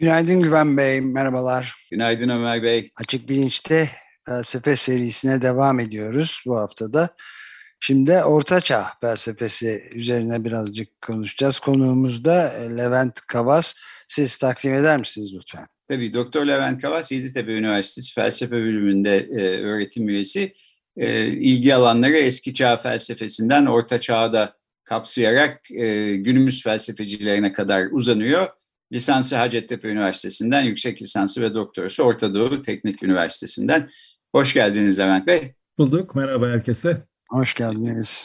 Günaydın Güven Bey, merhabalar. Günaydın Ömer Bey. Açık Bilinç'te felsefe serisine devam ediyoruz bu haftada. Şimdi Ortaçağ felsefesi üzerine birazcık konuşacağız. Konuğumuz da Levent Kavas. Siz takdim eder misiniz lütfen? Tabii Doktor Levent Kavas Yeditepe Üniversitesi Felsefe Bölümünde e, öğretim üyesi. E, ilgi alanları eski çağ felsefesinden orta çağı da kapsayarak e, günümüz felsefecilerine kadar uzanıyor. Lisansı Hacettepe Üniversitesi'nden, yüksek lisansı ve doktorası Orta Doğu Teknik Üniversitesi'nden. Hoş geldiniz Levent Bey. Bulduk. Merhaba herkese. Hoş geldiniz.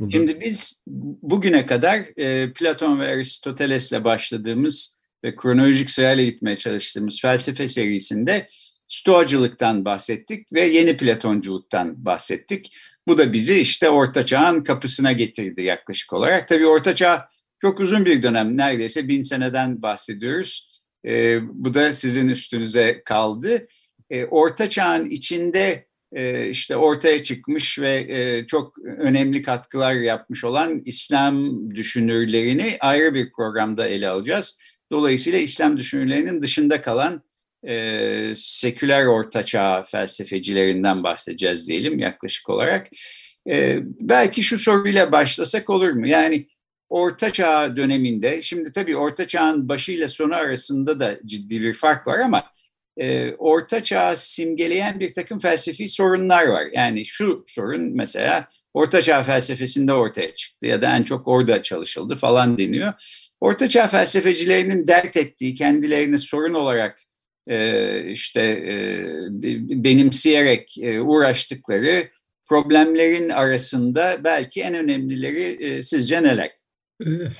Bulduk. Şimdi biz bugüne kadar e, Platon ve Aristoteles'le başladığımız ve kronolojik sırayla gitmeye çalıştığımız felsefe serisinde Stoacılıktan bahsettik ve yeni Platonculuktan bahsettik. Bu da bizi işte Orta Çağ'ın kapısına getirdi yaklaşık olarak. Tabii Orta Çağ çok uzun bir dönem, neredeyse bin seneden bahsediyoruz. E, bu da sizin üstünüze kaldı. E, Orta Çağ'ın içinde e, işte ortaya çıkmış ve e, çok önemli katkılar yapmış olan İslam düşünürlerini ayrı bir programda ele alacağız. Dolayısıyla İslam düşünürlerinin dışında kalan e, seküler ortaçağ felsefecilerinden bahsedeceğiz diyelim yaklaşık olarak. E, belki şu soruyla başlasak olur mu? Yani ortaçağ döneminde, şimdi tabii ortaçağın başıyla sonu arasında da ciddi bir fark var ama e, ortaçağı simgeleyen bir takım felsefi sorunlar var. Yani şu sorun mesela ortaçağ felsefesinde ortaya çıktı ya da en çok orada çalışıldı falan deniyor. Ortaçağ felsefecilerinin dert ettiği, kendilerini sorun olarak e, işte e, benimseyerek e, uğraştıkları problemlerin arasında belki en önemlileri e, sizce neler?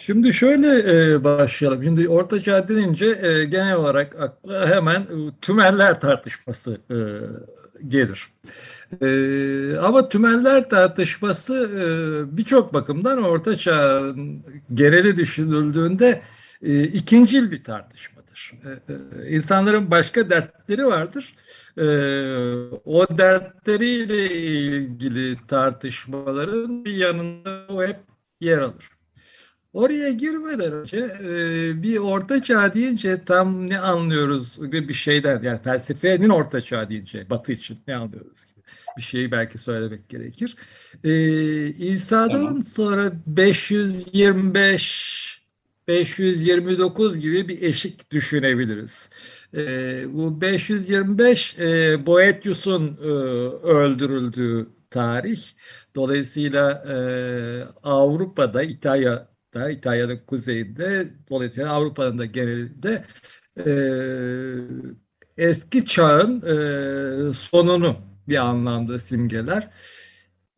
Şimdi şöyle başlayalım. Şimdi Orta Çağ denince genel olarak akla hemen tümeller tartışması gelir. Ama tümeller tartışması birçok bakımdan Orta Çağ'ın geneli düşünüldüğünde ikincil bir tartışma vardır. İnsanların başka dertleri vardır. O dertleriyle ilgili tartışmaların bir yanında o hep yer alır. Oraya girmeden önce bir orta çağ deyince tam ne anlıyoruz gibi bir şeyden yani felsefenin orta çağ deyince batı için ne anlıyoruz gibi bir şeyi belki söylemek gerekir. İsa'dan tamam. sonra 525 529 gibi bir eşik düşünebiliriz. E, bu 525 e, Boetius'un e, öldürüldüğü tarih. Dolayısıyla e, Avrupa'da, İtalya'da, İtalya'nın kuzeyinde, dolayısıyla Avrupa'nın da genelinde e, eski çağın e, sonunu bir anlamda simgeler.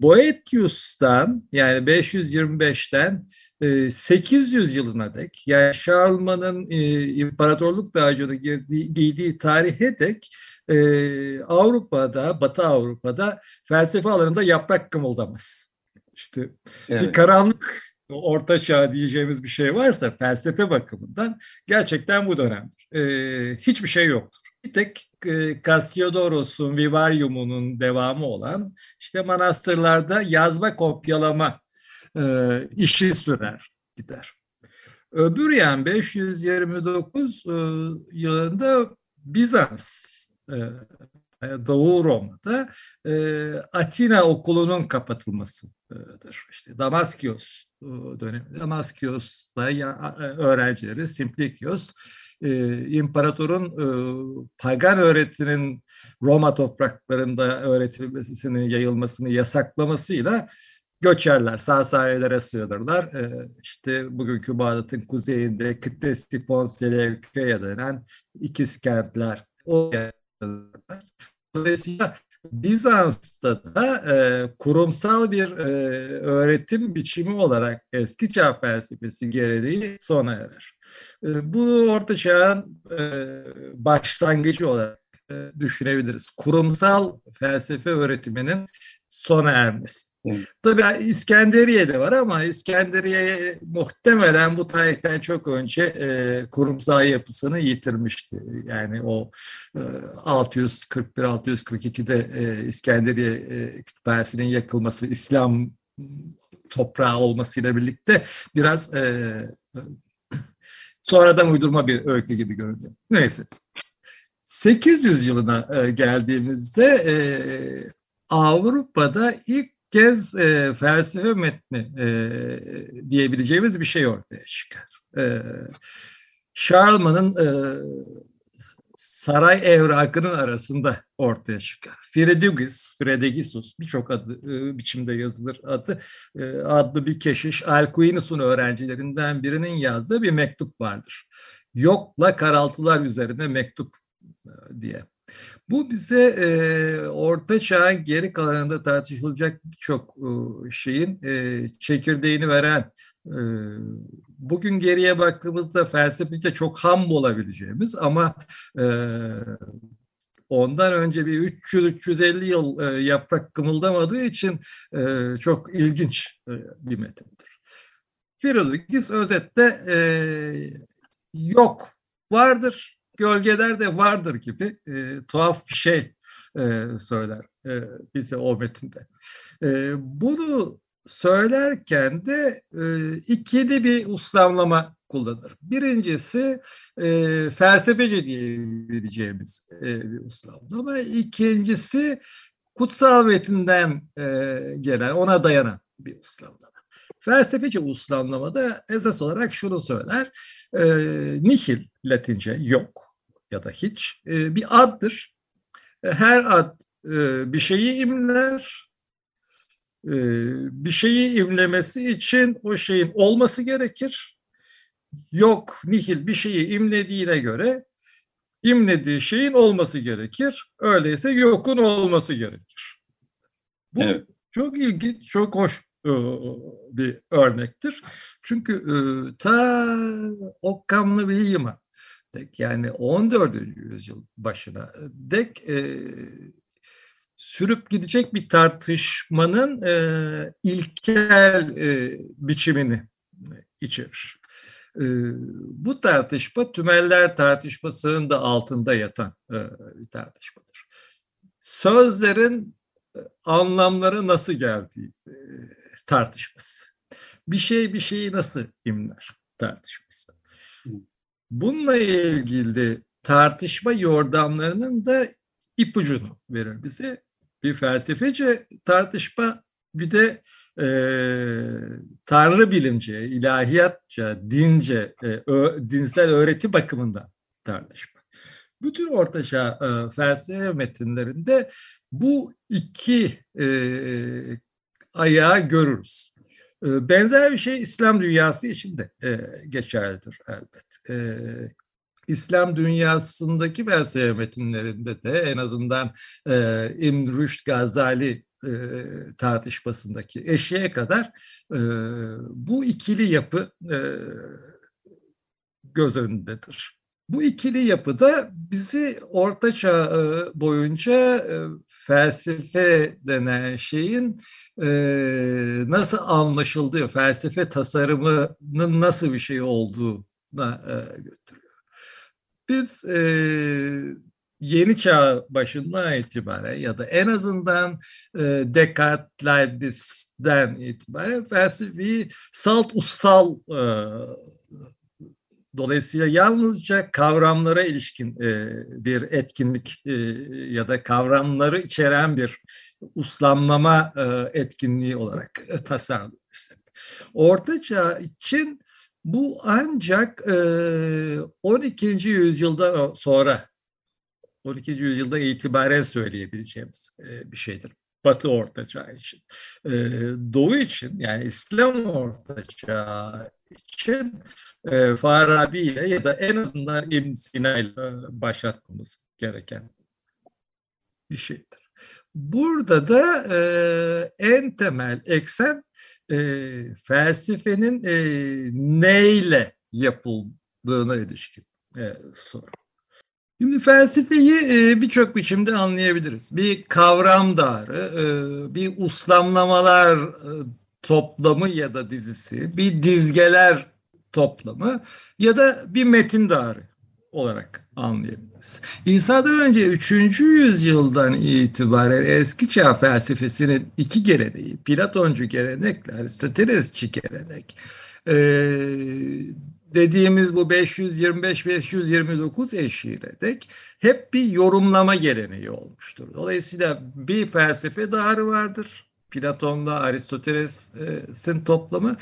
Boetius'tan yani 525'ten 800 yılına dek yani Şarlman'ın imparatorluk dağcını giydiği tarihe dek Avrupa'da, Batı Avrupa'da felsefe alanında yaprak kımıldamaz. İşte evet. bir karanlık orta çağ diyeceğimiz bir şey varsa felsefe bakımından gerçekten bu dönemdir. hiçbir şey yoktur. Bir tek Cassiodoros'un Vivarium'unun devamı olan işte manastırlarda yazma kopyalama e, işi sürer gider. Öbür yan 529 e, yılında Bizans e, Doğu Roma'da e, Atina okulunun kapatılmasıdır. İşte Damaskios e, dönemi. Damaskios'ta ya, e, öğrencileri Simplikios e, imparatorun e, pagan öğretinin Roma topraklarında öğretilmesini, yayılmasını yasaklamasıyla göçerler, sağ sahillere sığınırlar. E, işte bugünkü Bağdat'ın kuzeyinde Kıttestifon Selevkeya denen ikiz kentler o Dolayısıyla Bizans'ta da e, kurumsal bir e, öğretim biçimi olarak eski çağ felsefesi geleneği sona erer. E, bu Orta Çağ'ın e, başlangıcı olarak e, düşünebiliriz. Kurumsal felsefe öğretiminin sona ermesi. Evet. Tabii İskenderiye de var ama İskenderiye muhtemelen bu tarihten çok önce e, kurumsal yapısını yitirmişti. Yani o e, 641-642'de e, İskenderiye e, kütüphanesinin yakılması, İslam toprağı olmasıyla birlikte biraz e sonradan uydurma bir öykü gibi görünüyor. Neyse. 800 yılına e, geldiğimizde e, Avrupa'da ilk kez e, felsefe metni e, diyebileceğimiz bir şey ortaya çıkar. E, Charleman'ın e, saray evrakının arasında ortaya çıkar. Fredugis, Fredegisus birçok adı e, biçimde yazılır adı e, adlı bir keşiş Alcuinus'un öğrencilerinden birinin yazdığı bir mektup vardır. Yokla karaltılar üzerine mektup e, diye. Bu bize e, Orta Çağ'ın geri kalanında tartışılacak birçok e, şeyin e, çekirdeğini veren, e, bugün geriye baktığımızda felsefece çok ham olabileceğimiz ama e, ondan önce bir 300-350 yıl e, yaprak kımıldamadığı için e, çok ilginç e, bir metindir. Firulugis özette e, yok, vardır, gölgeler de vardır gibi e, tuhaf bir şey e, söyler e, bize o metinde. E, bunu söylerken de e, ikili bir uslamlama kullanır. Birincisi e, felsefeci diyebileceğimiz e, bir uslamlama. İkincisi kutsal metinden e, gelen, ona dayanan bir uslamlama. Felsefeci uslamlamada esas olarak şunu söyler. E, nihil Latince yok ya da hiç e, bir addır. E, her ad e, bir şeyi imler. E, bir şeyi imlemesi için o şeyin olması gerekir. Yok, nihil bir şeyi imlediğine göre imlediği şeyin olması gerekir. Öyleyse yokun olması gerekir. Bu evet. çok ilginç, çok hoş bir örnektir. Çünkü ta Okkamlı William'a dek yani 14. yüzyıl başına dek e, sürüp gidecek bir tartışmanın e, ilkel e, biçimini içerir. E, bu tartışma tümeller tartışmasının da altında yatan e, bir tartışmadır. Sözlerin e, anlamları nasıl geldiği e, tartışması. Bir şey bir şeyi nasıl imler tartışması. Bununla ilgili tartışma yordamlarının da ipucunu verir bize. Bir felsefece tartışma bir de e, tanrı bilimci, ilahiyatça, dince, e, ö, dinsel öğreti bakımından tartışma. Bütün ortaçağ e, felsefe metinlerinde bu iki e, ayağı görürüz. Benzer bir şey İslam dünyası için de geçerlidir elbet. İslam dünyasındaki felsefe metinlerinde de en azından e, İbn Rüşd Gazali e, tartışmasındaki eşeğe kadar e, bu ikili yapı e, göz önündedir. Bu ikili yapıda bizi Orta Çağ e, boyunca e, felsefe denen şeyin e, nasıl anlaşıldığı, felsefe tasarımının nasıl bir şey olduğuna götürüyor. Biz yeni çağ başından itibaren ya da en azından e, Descartes, Leibniz'den itibaren felsefeyi salt ussal Dolayısıyla yalnızca kavramlara ilişkin e, bir etkinlik e, ya da kavramları içeren bir uslamlama e, etkinliği olarak e, tasarlanır. Orta Çağ için bu ancak e, 12. yüzyılda sonra 12. yüzyılda itibaren söyleyebileceğimiz bir şeydir. Batı Orta Çağ için. Doğu için yani İslam Orta Çağ için e, Farabi ile ya da en azından İbn Sina ile başlatmamız gereken bir şeydir. Burada da e, en temel eksen e, felsefenin e, neyle yapıldığına ilişkin e, soru. Şimdi felsefeyi e, birçok biçimde anlayabiliriz. Bir kavram darı, e, bir uslamlamalar e, toplamı ya da dizisi, bir dizgeler toplamı ya da bir metin darı olarak anlayabiliriz. İsa'dan önce 3. yüzyıldan itibaren eski çağ felsefesinin iki geleneği, Platoncu gelenekle Aristotelesçi gelenek, e, dediğimiz bu 525-529 eşiğine dek hep bir yorumlama geleneği olmuştur. Dolayısıyla bir felsefe daharı vardır. Platon'la Aristoteles'in toplamı.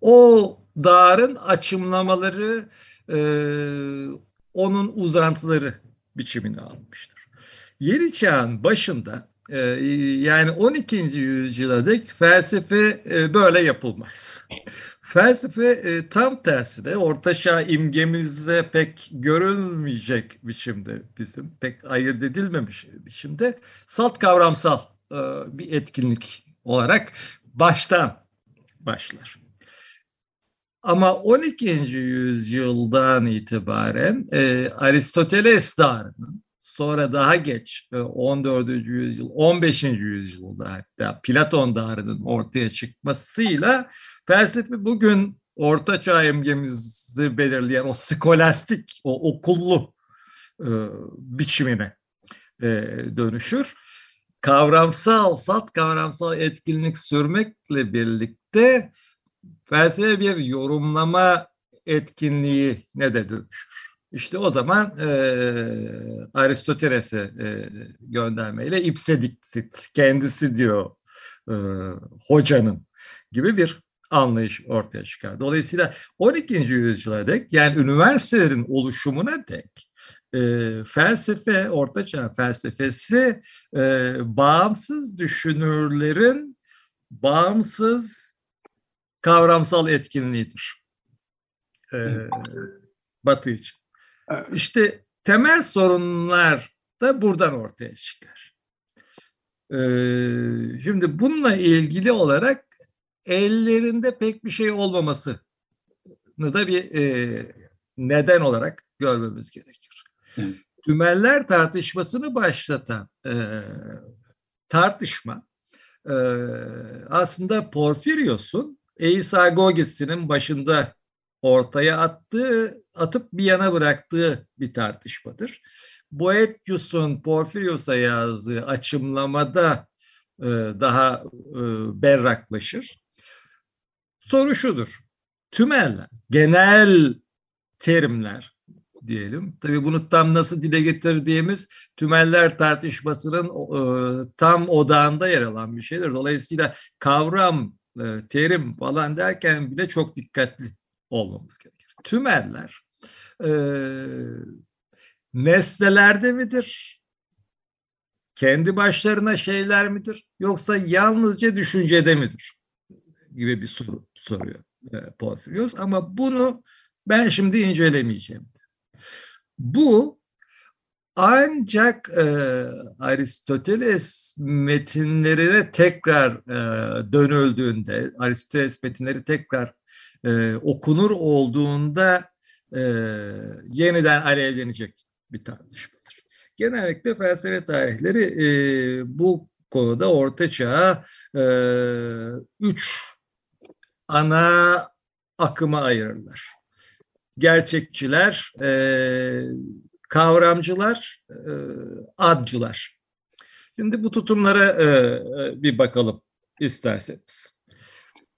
O dağarın açımlamaları e, onun uzantıları biçimini almıştır. Yeni çağın başında e, yani 12. yüzyıla dek felsefe e, böyle yapılmaz. Felsefe tam tersine ortaçağ imgemizde pek görülmeyecek biçimde bizim pek ayırt edilmemiş biçimde salt kavramsal bir etkinlik olarak baştan başlar. Ama 12. yüzyıldan itibaren e, Aristoteles dağarının sonra daha geç 14. yüzyıl, 15. yüzyılda hatta Platon dağarının ortaya çıkmasıyla felsefe bugün orta çağ imgemizi belirleyen o skolastik, o okullu e, biçimine e, dönüşür. Kavramsal, sat kavramsal etkinlik sürmekle birlikte felsefe bir yorumlama etkinliği ne de dönüşür. İşte o zaman e, Aristoteles'e e, göndermeyle ipse dixit, kendisi diyor e, hocanın gibi bir anlayış ortaya çıkar. Dolayısıyla 12. yüzyıla dek yani üniversitelerin oluşumuna dek e, felsefe, ortaçağ felsefesi e, bağımsız düşünürlerin bağımsız kavramsal etkinliğidir. E, batı için. İşte temel sorunlar da buradan ortaya çıkar. Ee, şimdi bununla ilgili olarak ellerinde pek bir şey olmamasını da bir e, neden olarak görmemiz gerekir. Tümeller tartışmasını başlatan e, tartışma e, aslında Porfirios'un Eisagoges'inin başında ortaya attığı, atıp bir yana bıraktığı bir tartışmadır. Boetius'un Porfirios'a yazdığı açımlamada e, daha e, berraklaşır. Soru şudur. Tümeller, genel terimler diyelim. Tabii bunu tam nasıl dile getirdiğimiz tümeller tartışmasının e, tam odağında yer alan bir şeydir. Dolayısıyla kavram, e, terim falan derken bile çok dikkatli olmamız gerekir. Tümeller e, nesnelerde midir? Kendi başlarına şeyler midir? Yoksa yalnızca düşüncede midir? Gibi bir soru soruyor e, Porfirios. Ama bunu ben şimdi incelemeyeceğim. Bu ancak e, Aristoteles metinlerine tekrar e, dönüldüğünde, Aristoteles metinleri tekrar e, okunur olduğunda e, yeniden alevlenecek bir tartışmadır. Genellikle felsefe tarihleri e, bu konuda Orta Çağ'a e, üç ana akıma ayırırlar. Gerçekçiler, e, kavramcılar, e, adcılar. Şimdi bu tutumlara e, e bir bakalım isterseniz.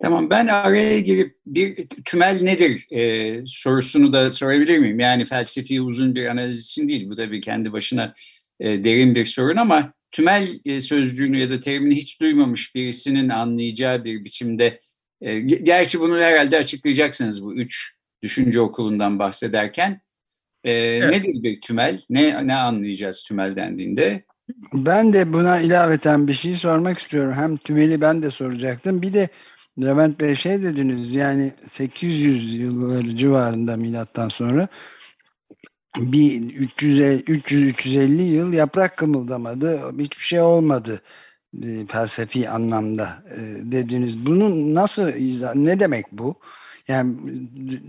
Tamam ben araya girip bir tümel nedir e, sorusunu da sorabilir miyim? Yani felsefi uzun bir analiz için değil bu tabii kendi başına e, derin bir sorun ama tümel e, sözcüğünü ya da terimini hiç duymamış birisinin anlayacağı bir biçimde e, gerçi bunu herhalde açıklayacaksınız bu üç düşünce okulundan bahsederken. E, evet. Nedir bir tümel? Ne, ne anlayacağız tümel dendiğinde? Ben de buna ilaveten bir şey sormak istiyorum. Hem tümeli ben de soracaktım. Bir de Levent Bey şey dediniz yani 800 yılları civarında milattan sonra bir 300-350 yıl yaprak kımıldamadı. Hiçbir şey olmadı felsefi anlamda dediniz. Bunu nasıl izah, ne demek bu? Yani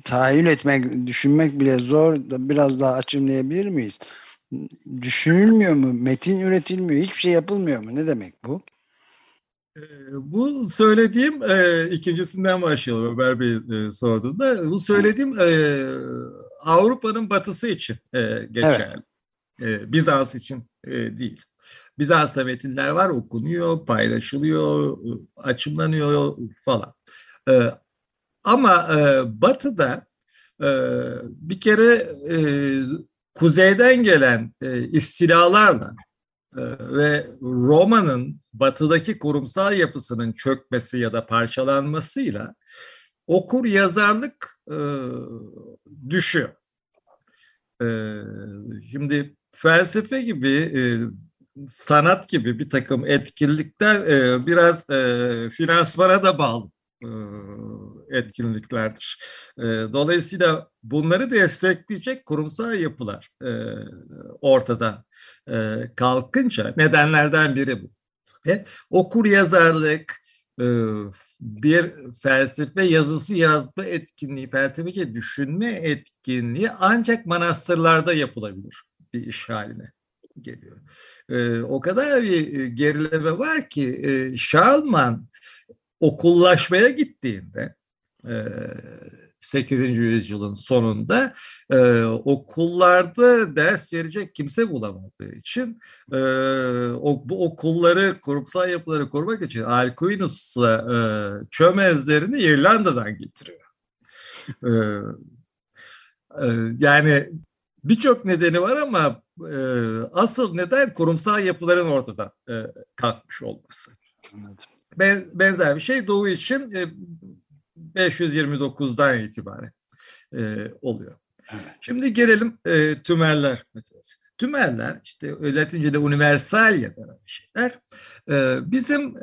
tahayyül etmek, düşünmek bile zor. Biraz daha açımlayabilir miyiz? Düşünülmüyor mu? Metin üretilmiyor. Hiçbir şey yapılmıyor mu? Ne demek bu? Ee, bu söylediğim e, ikincisinden başlayalım Ömer Bey e, sorduğunda. Bu söylediğim e, Avrupa'nın batısı için e, geçerli. Evet. E, Bizans için e, değil. Bizans'ta metinler var, okunuyor, paylaşılıyor, açımlanıyor falan. E, ama e, Batı'da e, bir kere e, kuzeyden gelen e, istilalarla e, ve Roma'nın batıdaki kurumsal yapısının çökmesi ya da parçalanmasıyla okur yazarlık e, düşüyor. E, şimdi felsefe gibi, e, sanat gibi bir takım etkinlikler e, biraz e, finansmana da bağlı e, etkinliklerdir. Dolayısıyla bunları destekleyecek kurumsal yapılar ortada kalkınca nedenlerden biri bu. Okur yazarlık, bir felsefe yazısı yazma etkinliği, felsefece düşünme etkinliği ancak manastırlarda yapılabilir bir iş haline geliyor. O kadar bir gerileme var ki Şalman okullaşmaya gittiğinde 8. yüzyılın sonunda e, okullarda ders verecek kimse bulamadığı için e, o, bu okulları, kurumsal yapıları korumak için Alcuinus'la e, çömezlerini İrlanda'dan getiriyor. E, e, yani birçok nedeni var ama e, asıl neden kurumsal yapıların ortada e, kalkmış olması. Anladım benzer bir şey Doğu için 529'dan e, itibaren e, oluyor. Şimdi gelelim e, tümeller meselesine. Tümeller işte Latince'de universal ya da şeyler bizim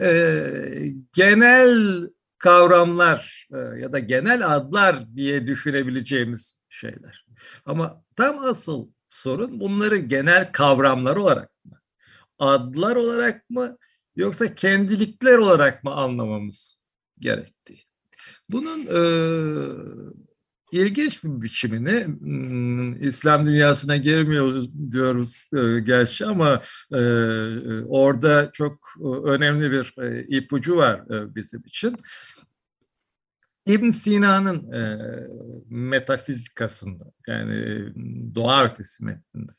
genel kavramlar ya da genel adlar diye düşünebileceğimiz şeyler. Ama tam asıl sorun bunları genel kavramlar olarak mı, adlar olarak mı yoksa kendilikler olarak mı anlamamız gerektiği. Bunun e, ilginç bir biçimini hmm, İslam dünyasına girmiyoruz diyoruz e, gerçi ama e, orada çok önemli bir e, ipucu var e, bizim için. İbn Sina'nın e, metafizikasında yani doğa ötesi metninde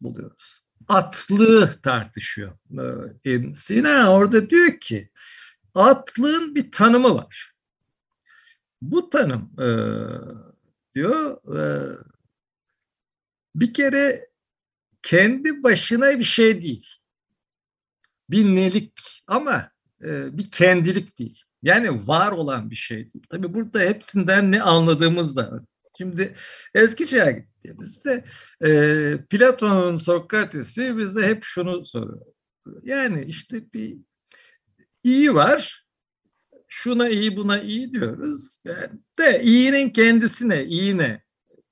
buluyoruz atlığı tartışıyor. İbn Sina orada diyor ki atlığın bir tanımı var. Bu tanım e, diyor e, bir kere kendi başına bir şey değil. Bir nelik ama e, bir kendilik değil. Yani var olan bir şey değil. Tabii burada hepsinden ne anladığımız da Şimdi eski çağa gittiğimizde e, Platon'un Sokrates'i bize hep şunu soruyor. Yani işte bir iyi var, şuna iyi buna iyi diyoruz. Yani de iyinin kendisine iyi ne?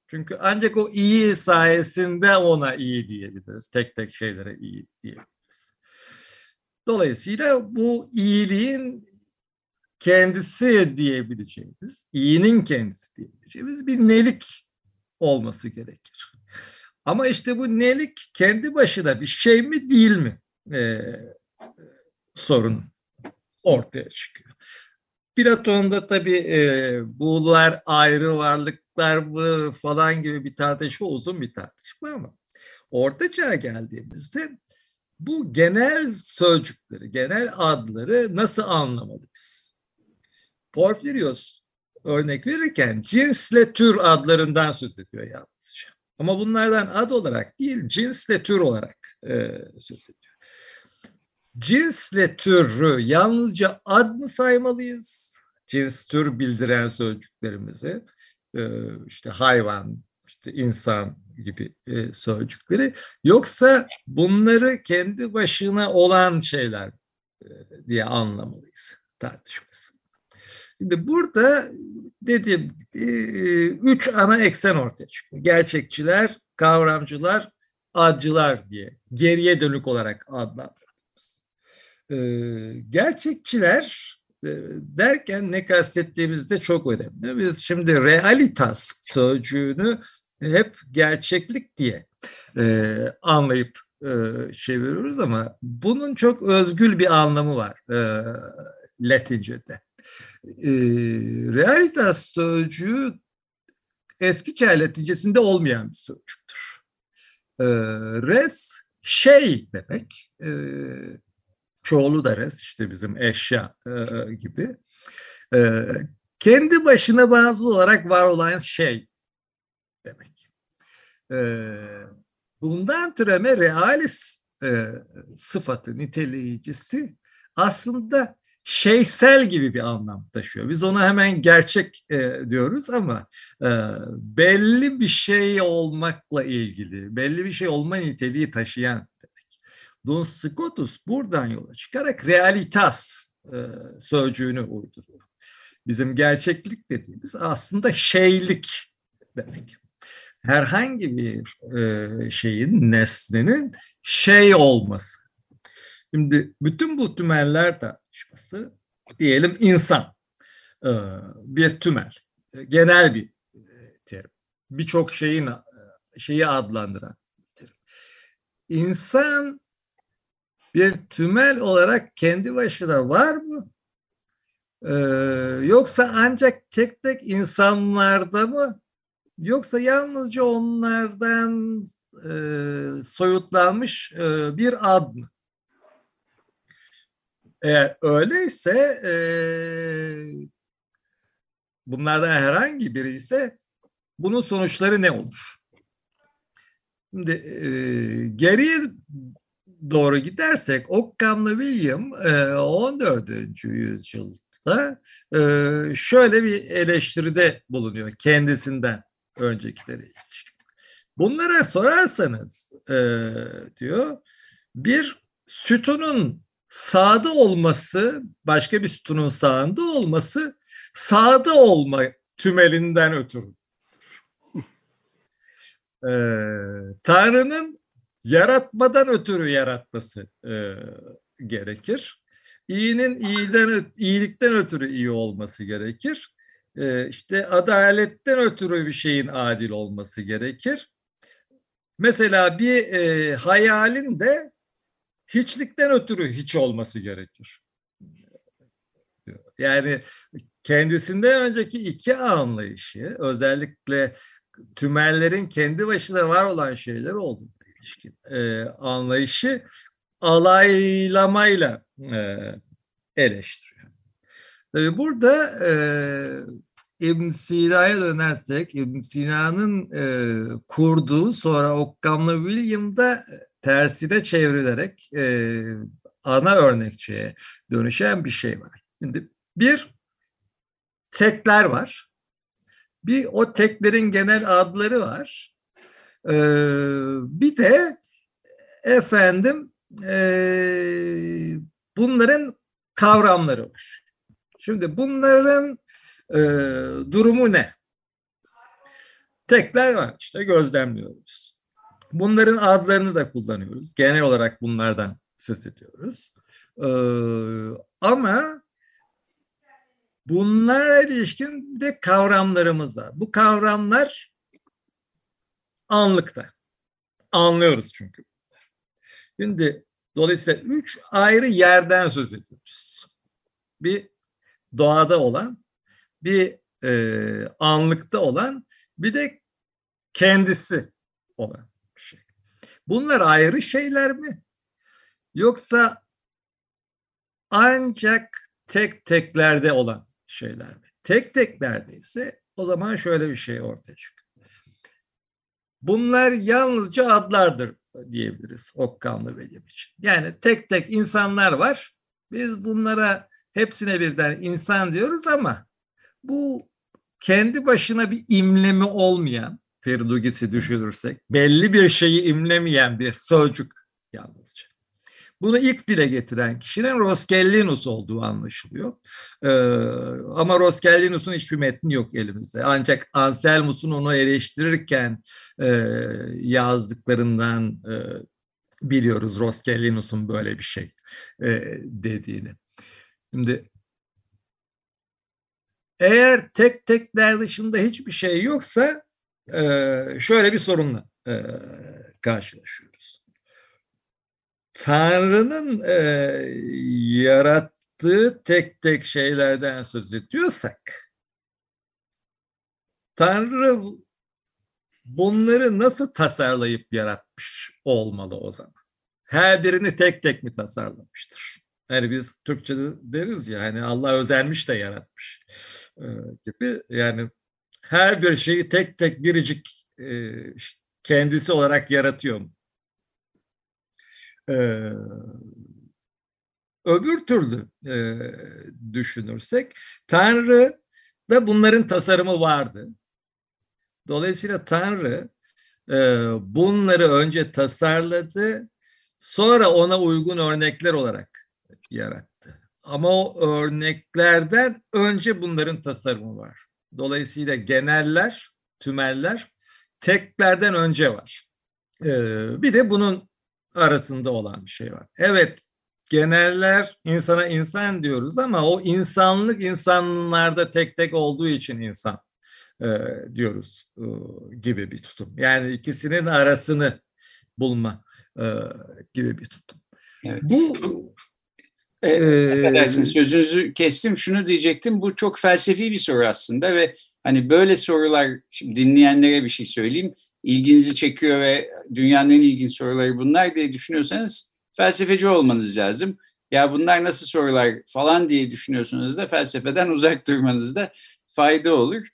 Çünkü ancak o iyi sayesinde ona iyi diyebiliriz. Tek tek şeylere iyi diyebiliriz. Dolayısıyla bu iyiliğin kendisi diyebileceğimiz, iyinin kendisi diyebileceğimiz bir nelik olması gerekir. Ama işte bu nelik kendi başına bir şey mi değil mi ee, sorun ortaya çıkıyor. Platon'da tabii e, buğular ayrı varlıklar mı falan gibi bir tartışma uzun bir tartışma ama orta çağa geldiğimizde bu genel sözcükleri, genel adları nasıl anlamalıyız? Porfirios örnek verirken cinsle tür adlarından söz ediyor yalnızca. Ama bunlardan ad olarak değil, cinsle tür olarak e, söz ediyor. Cinsle türü yalnızca ad mı saymalıyız? Cins tür bildiren sözcüklerimizi, e, işte hayvan, işte insan gibi e, sözcükleri. Yoksa bunları kendi başına olan şeyler e, diye anlamalıyız tartışması. Şimdi burada dediğim gibi üç ana eksen ortaya çıkıyor. Gerçekçiler kavramcılar adcılar diye geriye dönük olarak adlandırdığımız. Ee, gerçekçiler e, derken ne kastettiğimiz de çok önemli. Biz şimdi realitas sözcüğünü hep gerçeklik diye e, anlayıp e, çeviriyoruz ama bunun çok özgül bir anlamı var Latince'de. Realitas sözcüğü eski çağ Latincesinde olmayan bir sözcüktür. Res şey demek. Çoğulu da res işte bizim eşya e, gibi. E, kendi başına bazı olarak var olan şey demek. E, bundan türeme realis e, sıfatı niteleyicisi aslında şeysel gibi bir anlam taşıyor. Biz ona hemen gerçek e, diyoruz ama e, belli bir şey olmakla ilgili, belli bir şey olma niteliği taşıyan Duns Scotus buradan yola çıkarak realitas e, sözcüğünü uyduruyor. Bizim gerçeklik dediğimiz aslında şeylik demek. Herhangi bir e, şeyin, nesnenin şey olması. Şimdi bütün bu tümeller tartışması diyelim insan e, bir tümel, e, genel bir e, terim. Birçok şeyin e, şeyi adlandıran terim. İnsan bir tümel olarak kendi başına var mı? Ee, yoksa ancak tek tek insanlarda mı? Yoksa yalnızca onlardan e, soyutlanmış e, bir ad mı? Eğer öyleyse e, bunlardan herhangi biri ise bunun sonuçları ne olur? Şimdi e, geriye doğru gidersek Occam'la William e, 14. yüzyılda e, şöyle bir eleştiride bulunuyor kendisinden öncekileri ilişkin. Bunlara sorarsanız e, diyor bir sütunun sağda olması başka bir sütunun sağında olması sağda olma tümelinden ötürü. Ee, Tanrı'nın yaratmadan ötürü yaratması e, gerekir. İyinin iyiden iyilikten ötürü iyi olması gerekir. E, işte adaletten ötürü bir şeyin adil olması gerekir. Mesela bir e, hayalin de hiçlikten ötürü hiç olması gerekir. Yani kendisinden önceki iki anlayışı özellikle tümellerin kendi başına var olan şeyler olduğuna ilişkin e, anlayışı alaylamayla e, eleştiriyor. Tabii burada e, İbn Sina'ya dönersek İbn Sina'nın e, kurduğu sonra Occam'la William'da tersine çevrilerek e, ana örnekçeye dönüşen bir şey var. Şimdi bir tekler var. Bir o teklerin genel adları var. Ee, bir de efendim e, bunların kavramları var. Şimdi bunların e, durumu ne? Tekler var işte gözlemliyoruz. Bunların adlarını da kullanıyoruz. Genel olarak bunlardan söz ediyoruz. Ee, ama bunlara ilişkin de kavramlarımız var. Bu kavramlar anlıkta. Anlıyoruz çünkü. Şimdi dolayısıyla üç ayrı yerden söz ediyoruz. Bir doğada olan, bir e, anlıkta olan, bir de kendisi olan bir şey. Bunlar ayrı şeyler mi? Yoksa ancak tek teklerde olan şeyler mi? Tek teklerde ise o zaman şöyle bir şey ortaya çıkıyor. Bunlar yalnızca adlardır diyebiliriz Okkamlı Bedim için. Yani tek tek insanlar var. Biz bunlara hepsine birden insan diyoruz ama bu kendi başına bir imlemi olmayan Ferdugisi düşünürsek belli bir şeyi imlemeyen bir sözcük yalnızca. Bunu ilk dile getiren kişinin Roscellinus olduğu anlaşılıyor. Ee, ama Roscellinus'un hiçbir metni yok elimizde. Ancak Anselmus'un onu eleştirirken e, yazdıklarından e, biliyoruz Roscellinus'un böyle bir şey e, dediğini. Şimdi eğer tek tekler dışında hiçbir şey yoksa e, şöyle bir sorunla e, karşılaşıyoruz. Tanrı'nın e, yarattığı tek tek şeylerden söz ediyorsak Tanrı bunları nasıl tasarlayıp yaratmış olmalı o zaman? Her birini tek tek mi tasarlamıştır? Yani biz Türkçe'de deriz ya hani Allah özenmiş de yaratmış e, gibi. Yani her bir şeyi tek tek biricik e, kendisi olarak yaratıyor mu? E, öbür türlü e, düşünürsek Tanrı da bunların tasarımı vardı. Dolayısıyla Tanrı e, bunları önce tasarladı, sonra ona uygun örnekler olarak yarattı. Ama o örneklerden önce bunların tasarımı var. Dolayısıyla geneller, tümeller teklerden önce var. Ee, bir de bunun arasında olan bir şey var. Evet, geneller insana insan diyoruz ama o insanlık insanlarda tek tek olduğu için insan e, diyoruz e, gibi bir tutum. Yani ikisinin arasını bulma e, gibi bir tutum. Evet. Bu ee, sözünüzü kestim. Şunu diyecektim. Bu çok felsefi bir soru aslında ve hani böyle sorular şimdi dinleyenlere bir şey söyleyeyim. İlginizi çekiyor ve dünyanın en ilginç soruları bunlar diye düşünüyorsanız felsefeci olmanız lazım. Ya bunlar nasıl sorular falan diye düşünüyorsunuz da felsefeden uzak durmanızda fayda olur.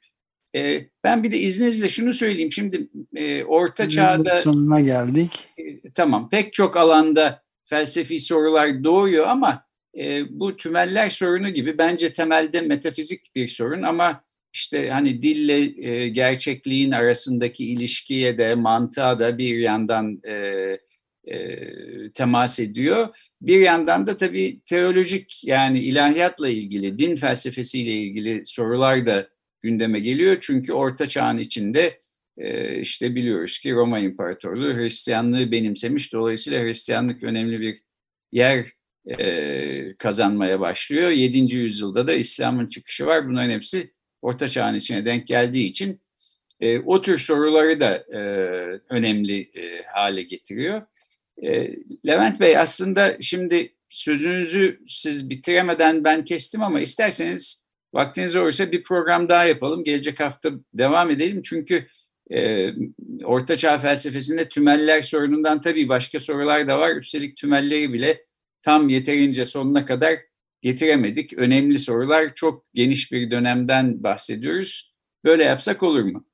E, ben bir de izninizle şunu söyleyeyim. Şimdi e, Orta Çağ'da... Sonuna geldik. E, tamam pek çok alanda felsefi sorular doğuyor ama e, bu tümeller sorunu gibi bence temelde metafizik bir sorun ama işte hani dille e, gerçekliğin arasındaki ilişkiye de mantığa da bir yandan e, e, temas ediyor. Bir yandan da tabii teolojik yani ilahiyatla ilgili, din felsefesiyle ilgili sorular da gündeme geliyor. Çünkü Orta Çağ'ın içinde e, işte biliyoruz ki Roma İmparatorluğu Hristiyanlığı benimsemiş. Dolayısıyla Hristiyanlık önemli bir yer e, kazanmaya başlıyor. 7. yüzyılda da İslam'ın çıkışı var. Bunların hepsi Orta Çağ'ın içine denk geldiği için e, o tür soruları da e, önemli e, hale getiriyor. E, Levent Bey aslında şimdi sözünüzü siz bitiremeden ben kestim ama isterseniz vaktiniz olursa bir program daha yapalım. Gelecek hafta devam edelim çünkü e, Orta Çağ felsefesinde tümeller sorunundan tabii başka sorular da var. Üstelik tümelleri bile tam yeterince sonuna kadar getiremedik. Önemli sorular çok geniş bir dönemden bahsediyoruz. Böyle yapsak olur mu?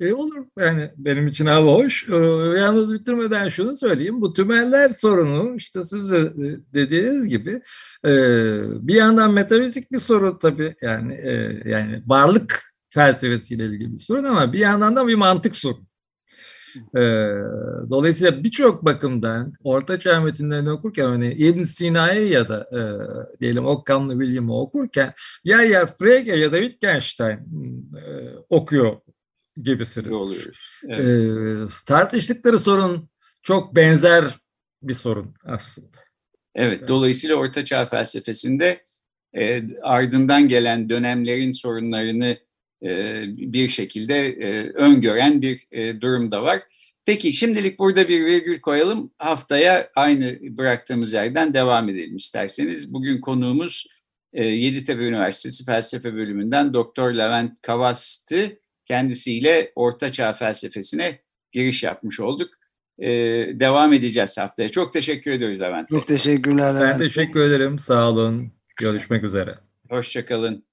E olur yani benim için hava hoş. E, yalnız bitirmeden şunu söyleyeyim. Bu tümeller sorunu işte siz de dediğiniz gibi e, bir yandan metafizik bir soru tabii yani e, yani varlık felsefesiyle ilgili bir sorun ama bir yandan da bir mantık sorunu. E, dolayısıyla birçok bakımdan Orta Çağ metinlerini okurken hani İbn Sina'yı ya da e, diyelim Occam'lı William'ı okurken yer yer Frege ya da Wittgenstein e, okuyor gibisiniz. Evet. E, tartıştıkları sorun çok benzer bir sorun aslında. Evet, dolayısıyla Orta Çağ felsefesinde e, ardından gelen dönemlerin sorunlarını bir şekilde e, öngören bir e, durum da var. Peki şimdilik burada bir virgül koyalım. Haftaya aynı bıraktığımız yerden devam edelim isterseniz. Bugün konuğumuz Yeditepe Üniversitesi Felsefe Bölümünden Doktor Levent Kavas'tı. Kendisiyle Orta Çağ felsefesine giriş yapmış olduk. devam edeceğiz haftaya. Çok teşekkür ediyoruz Levent. Çok teşekkürler Levent. Ben teşekkür ederim. Sağ olun. Görüşmek üzere. Hoşçakalın.